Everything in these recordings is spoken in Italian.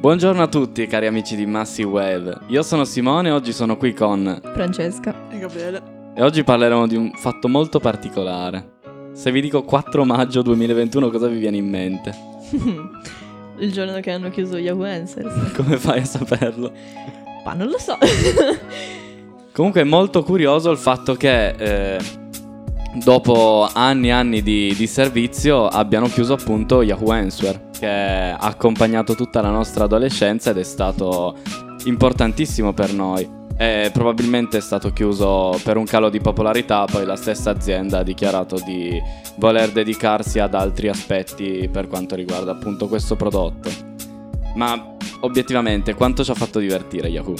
Buongiorno a tutti cari amici di Massive Wave, io sono Simone e oggi sono qui con Francesca. E Gabriele. e oggi parleremo di un fatto molto particolare. Se vi dico 4 maggio 2021 cosa vi viene in mente? Il giorno che hanno chiuso Yahoo Answers. Come fai a saperlo? Ma non lo so. Comunque è molto curioso il fatto che eh, dopo anni e anni di, di servizio abbiano chiuso appunto Yahoo Answer, che ha accompagnato tutta la nostra adolescenza ed è stato importantissimo per noi. E probabilmente è stato chiuso per un calo di popolarità, poi la stessa azienda ha dichiarato di voler dedicarsi ad altri aspetti per quanto riguarda appunto questo prodotto. Ma obiettivamente quanto ci ha fatto divertire Yahoo?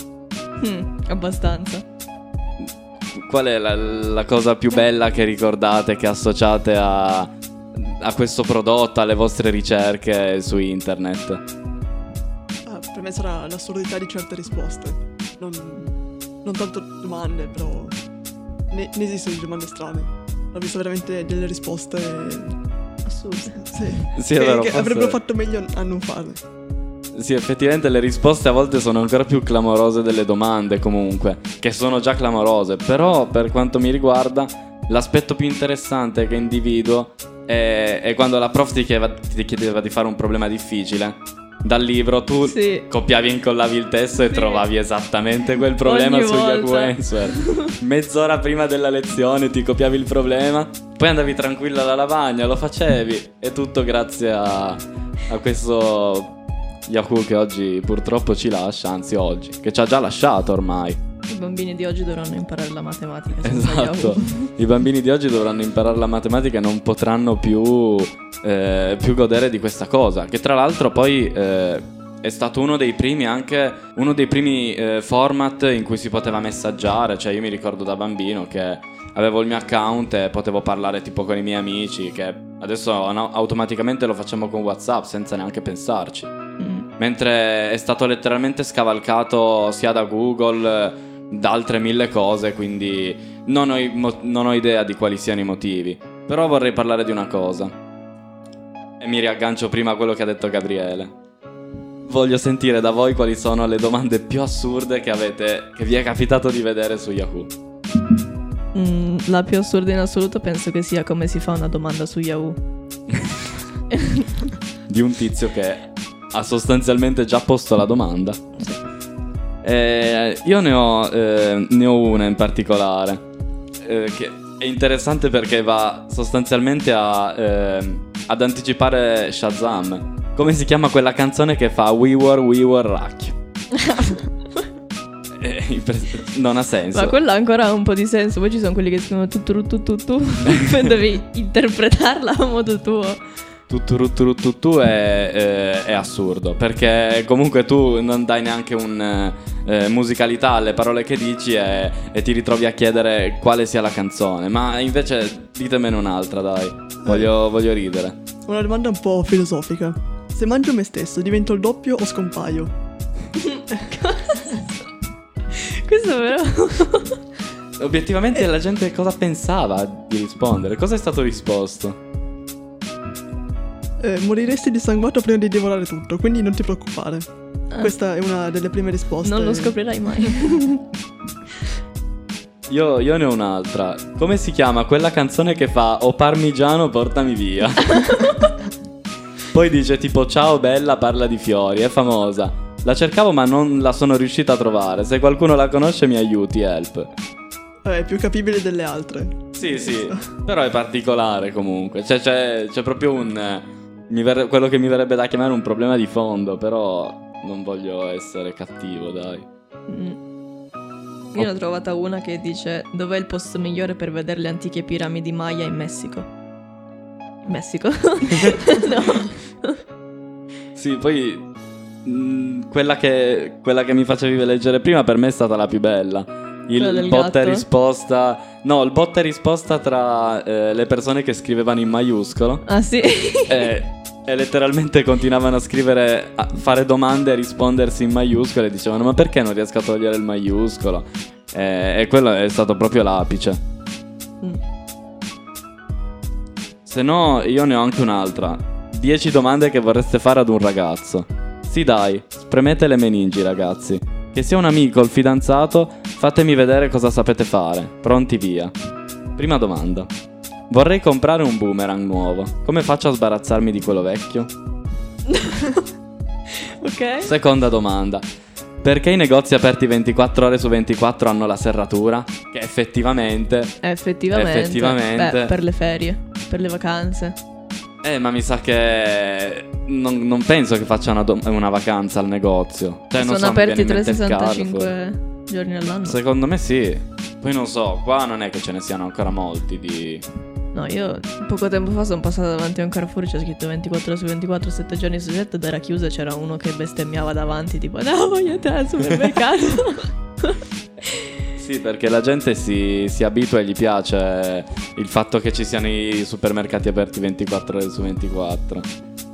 Mm, abbastanza. Qual è la, la cosa più bella che ricordate, che associate a, a questo prodotto, alle vostre ricerche su internet? Ah, per me sarà l'assurdità di certe risposte. Non, non tanto domande, però. Ne, ne esistono di domande strane. Ho visto veramente delle risposte. Assurde. Sì. Sì, è che, vero, che avrebbero fatto meglio a non farle. Sì, effettivamente le risposte a volte sono ancora più clamorose delle domande comunque, che sono già clamorose, però per quanto mi riguarda l'aspetto più interessante che individuo è, è quando la prof ti chiedeva, ti chiedeva di fare un problema difficile. Dal libro tu Sì. copiavi e incollavi il testo e Sì. trovavi esattamente quel problema Ogni su Yahoo volta. Answer. Mezz'ora prima della lezione ti copiavi il problema, poi andavi tranquilla alla lavagna, lo facevi e tutto grazie a, a questo Yahoo che oggi purtroppo ci lascia, anzi oggi, che ci ha già lasciato ormai. I bambini di oggi dovranno imparare la matematica Esatto. I bambini di oggi dovranno imparare la matematica e non potranno più, eh, più godere di questa cosa. Che tra l'altro poi eh, è stato uno dei primi anche uno dei primi eh, format in cui si poteva messaggiare. Cioè, io mi ricordo da bambino che avevo il mio account e potevo parlare tipo con i miei amici. Che adesso no, automaticamente lo facciamo con WhatsApp senza neanche pensarci. Mentre è stato letteralmente scavalcato sia da Google, eh, da altre mille cose, quindi non ho, non ho idea di quali siano i motivi. Però vorrei parlare di una cosa. E mi riaggancio prima a quello che ha detto Gabriele. Voglio sentire da voi quali sono le domande più assurde che avete, che vi è capitato di vedere su Yahoo. Mm, la più assurda in assoluto penso che sia come si fa una domanda su Yahoo. di un tizio che ha sostanzialmente già posto la domanda. Eh, io ne ho, eh, ne ho una in particolare eh, che è interessante perché va sostanzialmente a, ehm, ad anticipare Shazam. Come si chiama quella canzone che fa We Were, We Were Rock? Eh, non ha senso. Ma quella ancora ha un po' di senso. Poi ci sono quelli che scrivono tu tu tu tu tu. Poi devi interpretarla a modo tuo. Tuttu tuttu tuttu è, eh, è assurdo. Perché comunque tu non dai neanche un eh, musicalità alle parole che dici e, e ti ritrovi a chiedere quale sia la canzone. Ma invece ditemene un'altra dai. Voglio, voglio ridere. Una domanda un po' filosofica. Se mangio me stesso, divento il doppio o scompaio? Questo però. obiettivamente la gente cosa pensava di rispondere? Cosa è stato risposto Eh, moriresti dissanguato prima di divorare tutto, quindi non ti preoccupare. Ah, Questa è una delle prime risposte. non lo scoprirai mai. io, io ne ho un'altra come si chiama quella canzone che fa o parmigiano portami via Poi dice tipo ciao bella parla di fiori, è famosa. La cercavo ma non la sono riuscita a trovare. Se qualcuno la conosce mi aiuti, help. Eh, È più capibile delle altre. Sì, sì, però è particolare comunque. Cioè c'è, c'è proprio un... eh, mi verre- quello che mi verrebbe da chiamare un problema di fondo, però non voglio essere cattivo, dai. Mm. Io ne ho trovata una che dice dov'è il posto migliore per vedere le antiche piramidi Maya in Messico? Messico? no. Sì, poi... mm, quella, che, quella che mi facevi leggere prima per me è stata la più bella. Il botta e risposta... No, il botta e risposta tra eh, le persone che scrivevano in maiuscolo. Ah sì? e, e letteralmente continuavano a scrivere, a fare domande e rispondersi in maiuscolo e dicevano ma perché non riesco a togliere il maiuscolo? E, e quello è stato proprio l'apice. Mm. Se no io ne ho anche un'altra. 10 domande che vorreste fare ad un ragazzo. Sì, dai. Spremete le meningi, ragazzi. Che sia un amico o il fidanzato, fatemi vedere cosa sapete fare. Pronti via. Prima domanda. Vorrei comprare un boomerang nuovo. Come faccio a sbarazzarmi di quello vecchio? Ok. Seconda domanda. Perché i negozi aperti 24 ore su 24 hanno la serratura? Che effettivamente... Effettivamente. Effettivamente. Beh, per le ferie, per le vacanze. Eh, ma mi sa che... Non, non penso che facciano do- una vacanza al negozio. Cioè, non Sono so, mi aperti viene in mente il 365 Carrefour. giorni all'anno. Secondo me sì. Poi non so, qua non è che ce ne siano ancora molti di... No, io poco tempo fa sono passata davanti a un Carrefour c'è scritto 24 su 24, 7 giorni su 7 ed era chiuso e c'era uno che bestemmiava davanti tipo no voglio entrare al supermercato. Sì, perché la gente si, si abitua e gli piace il fatto che ci siano i supermercati aperti 24 ore su 24.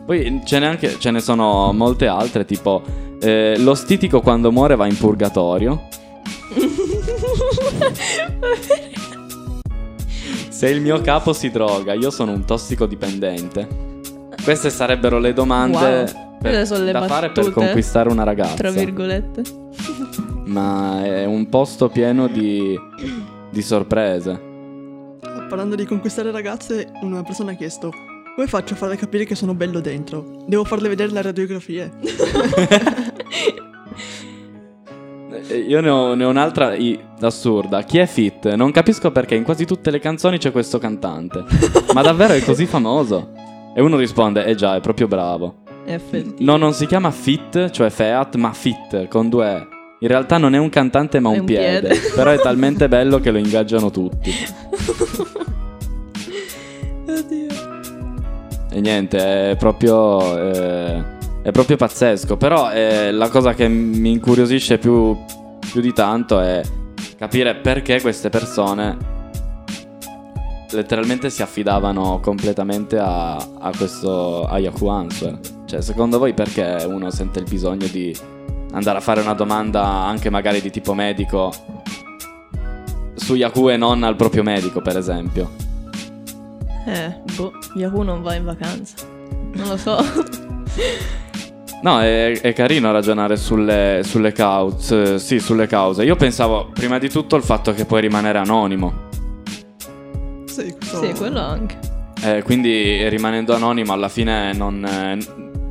Poi ce ne, anche, ce ne sono molte altre, tipo eh, lo stitico quando muore va in purgatorio. Se il mio capo si droga, io sono un tossicodipendente. Queste sarebbero le domande Wow. per- le da fare per conquistare una ragazza. Tra virgolette. Ma è un posto pieno di, di sorprese. Parlando di conquistare ragazze, una persona ha chiesto come faccio a farle capire che sono bello dentro? Devo farle vedere le radiografie? Eh, Io ne ho, ne ho un'altra i- assurda. Chi è Fit? Non capisco perché in quasi tutte le canzoni c'è questo cantante. Ma davvero è così famoso? E uno risponde: Eh già, è proprio bravo. FT. No, non si chiama Fit, cioè Feat, ma Fit con due E. In realtà non è un cantante ma un, un piede. piede. Però è talmente bello che lo ingaggiano tutti. Oddio. E niente, è proprio. eh, è proprio pazzesco. Però eh, la cosa che mi incuriosisce più, più di tanto è capire perché queste persone letteralmente si affidavano completamente a, a questo a Yahoo Answer. Cioè, secondo voi perché uno sente il bisogno di andare a fare una domanda anche magari di tipo medico su Yahoo e non al proprio medico, per esempio? Eh, boh, Yahoo non va in vacanza. Non lo so. No, è, è carino ragionare sulle, sulle cause. Sì, sulle cause. Io pensavo prima di tutto il fatto che puoi rimanere anonimo. Sì, questo... sì, quello anche. Eh, quindi rimanendo anonimo alla fine non,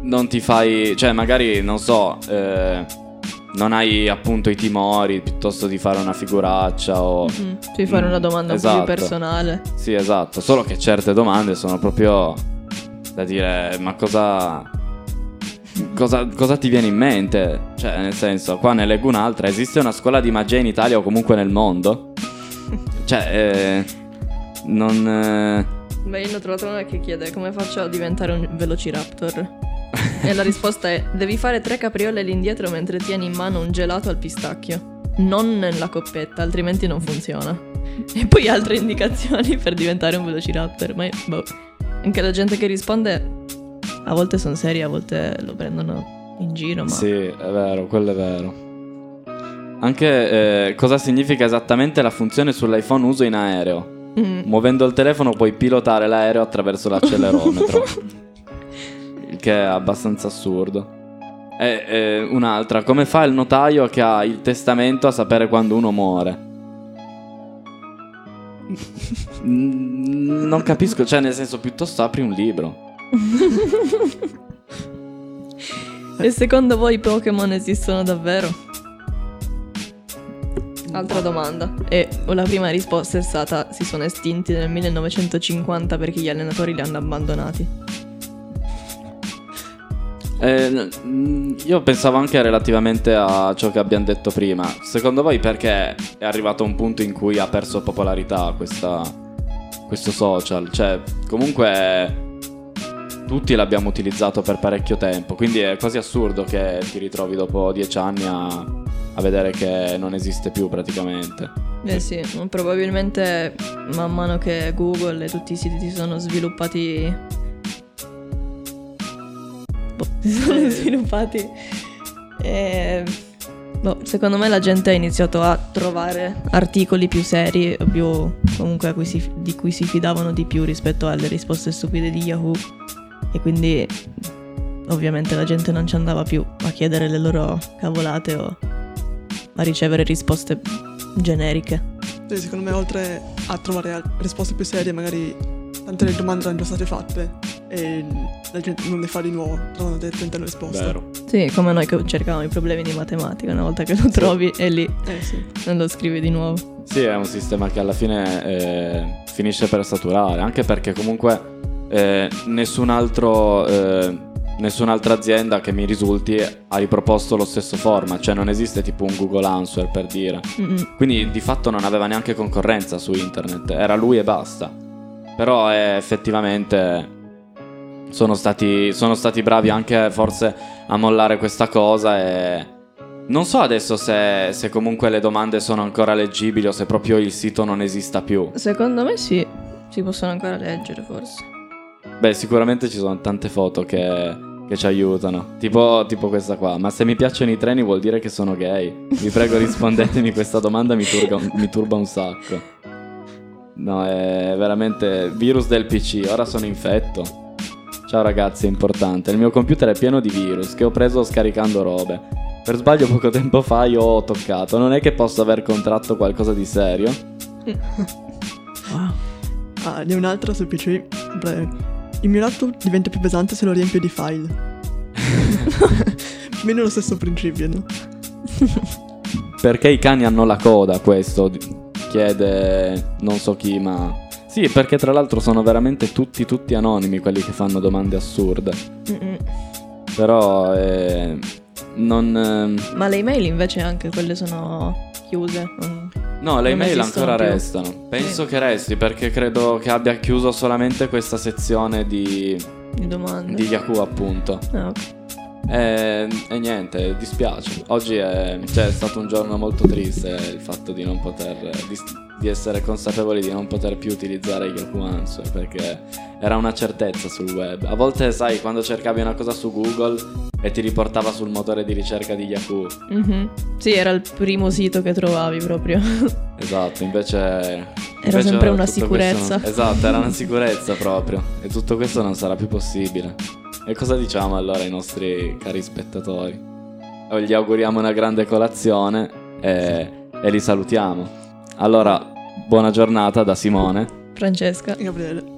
non ti fai. Cioè, magari non so. eh, non hai appunto i timori piuttosto di fare una figuraccia o. Mhm. Devi fare una domanda un po' Esatto. più personale. Sì, esatto. Solo che certe domande sono proprio da dire, ma cosa. Cosa, cosa ti viene in mente? Cioè, nel senso, qua ne leggo un'altra. Esiste una scuola di magia in Italia o comunque nel mondo? Cioè, eh, non. eh, Beh, io ne ho trovato una che chiede come faccio a diventare un velociraptor. e la risposta è: devi fare tre capriole all'indietro mentre tieni in mano un gelato al pistacchio. Non nella coppetta, altrimenti non funziona. E poi altre indicazioni per diventare un velociraptor. Ma boh. Anche la gente che risponde a volte sono seri, a volte lo prendono in giro. Ma Sì, è vero, quello è vero. Anche eh, cosa significa esattamente la funzione sull'iPhone uso in aereo? Mm. Muovendo il telefono puoi pilotare l'aereo attraverso l'accelerometro. il che è abbastanza assurdo. E e un'altra, come fa il notaio che ha il testamento a sapere quando uno muore? Non capisco, cioè nel senso piuttosto apri un libro. E secondo voi i Pokémon esistono davvero? Altra domanda. E la prima risposta è stata: si sono estinti nel 1950 perché gli allenatori li hanno abbandonati. Eh, mm, io pensavo anche relativamente a ciò che abbiamo detto prima. Secondo voi perché è arrivato un punto in cui ha perso popolarità questa- questo social? Cioè, comunque tutti l'abbiamo utilizzato per parecchio tempo, quindi è quasi assurdo che ti ritrovi dopo dieci anni a, a vedere che non esiste più praticamente. Eh sì, probabilmente man mano che Google e tutti i siti si sono sviluppati. Boh, si sono sviluppati. E... boh, secondo me la gente ha iniziato a trovare articoli più seri, o più comunque a cui si- di cui si fidavano di più rispetto alle risposte stupide di Yahoo. E quindi ovviamente la gente non ci andava più a chiedere le loro cavolate o a ricevere risposte generiche. Sì, secondo me oltre a trovare risposte più serie, magari tante delle domande erano già state fatte e la gente non le fa di nuovo, trovano direttamente la risposta. Vero. Sì, come noi che cercavamo i problemi di matematica, una volta che lo trovi è lì, Eh sì. non lo scrivi di nuovo. Sì, è un sistema che alla fine eh, finisce per saturare, anche perché comunque eh, nessun altro, eh, nessun'altra azienda che mi risulti ha riproposto lo stesso format, cioè non esiste tipo un Google Answer per dire. Mm-mm. Quindi di fatto non aveva neanche concorrenza su internet, era lui e basta. Però eh, effettivamente sono stati, sono stati bravi anche forse a mollare questa cosa e non so adesso se, se comunque le domande sono ancora leggibili o se proprio il sito non esista più. Secondo me sì, si possono ancora leggere forse. Beh, sicuramente ci sono tante foto che, che ci aiutano, tipo, tipo questa qua. Ma se mi piacciono i treni vuol dire che sono gay? Vi prego rispondetemi questa domanda, mi turba, mi turba un sacco. No, è veramente virus del PC, ora sono infetto. Ciao ragazzi, è importante. Il mio computer è pieno di virus che ho preso scaricando robe. Per sbaglio poco tempo fa io ho toccato. Non è che posso aver contratto qualcosa di serio? Wow. Ah, ne ho un'altra sul PC. Beh, il mio laptop diventa più pesante se lo riempio di file. più o meno lo stesso principio, no? Perché i cani hanno la coda, questo chiede non so chi, ma... Sì, perché tra l'altro sono veramente tutti, tutti anonimi quelli che fanno domande assurde. Mm-mm. Però eh, non... ehm, Ma le email invece anche quelle sono chiuse. non- No, le email ancora più. restano. Penso Sì. che resti perché credo che abbia chiuso solamente questa sezione di, Di domande. di Yahoo appunto. Ah. E, e niente, dispiace. Oggi è, cioè, è stato un giorno molto triste il fatto di non poter. Di, di essere consapevoli di non poter più utilizzare Yahoo Answer perché era una certezza sul web. A volte, sai, quando cercavi una cosa su Google e ti riportava sul motore di ricerca di Yahoo. Mhm. Sì, era il primo sito che trovavi proprio. Esatto, invece. Era invece sempre una sicurezza. questo- esatto, era una sicurezza proprio. E tutto questo non sarà più possibile. E cosa diciamo allora ai nostri cari spettatori? O Gli auguriamo una grande colazione e, e li salutiamo. Allora, buona giornata da Simone. Francesca. Gabriele.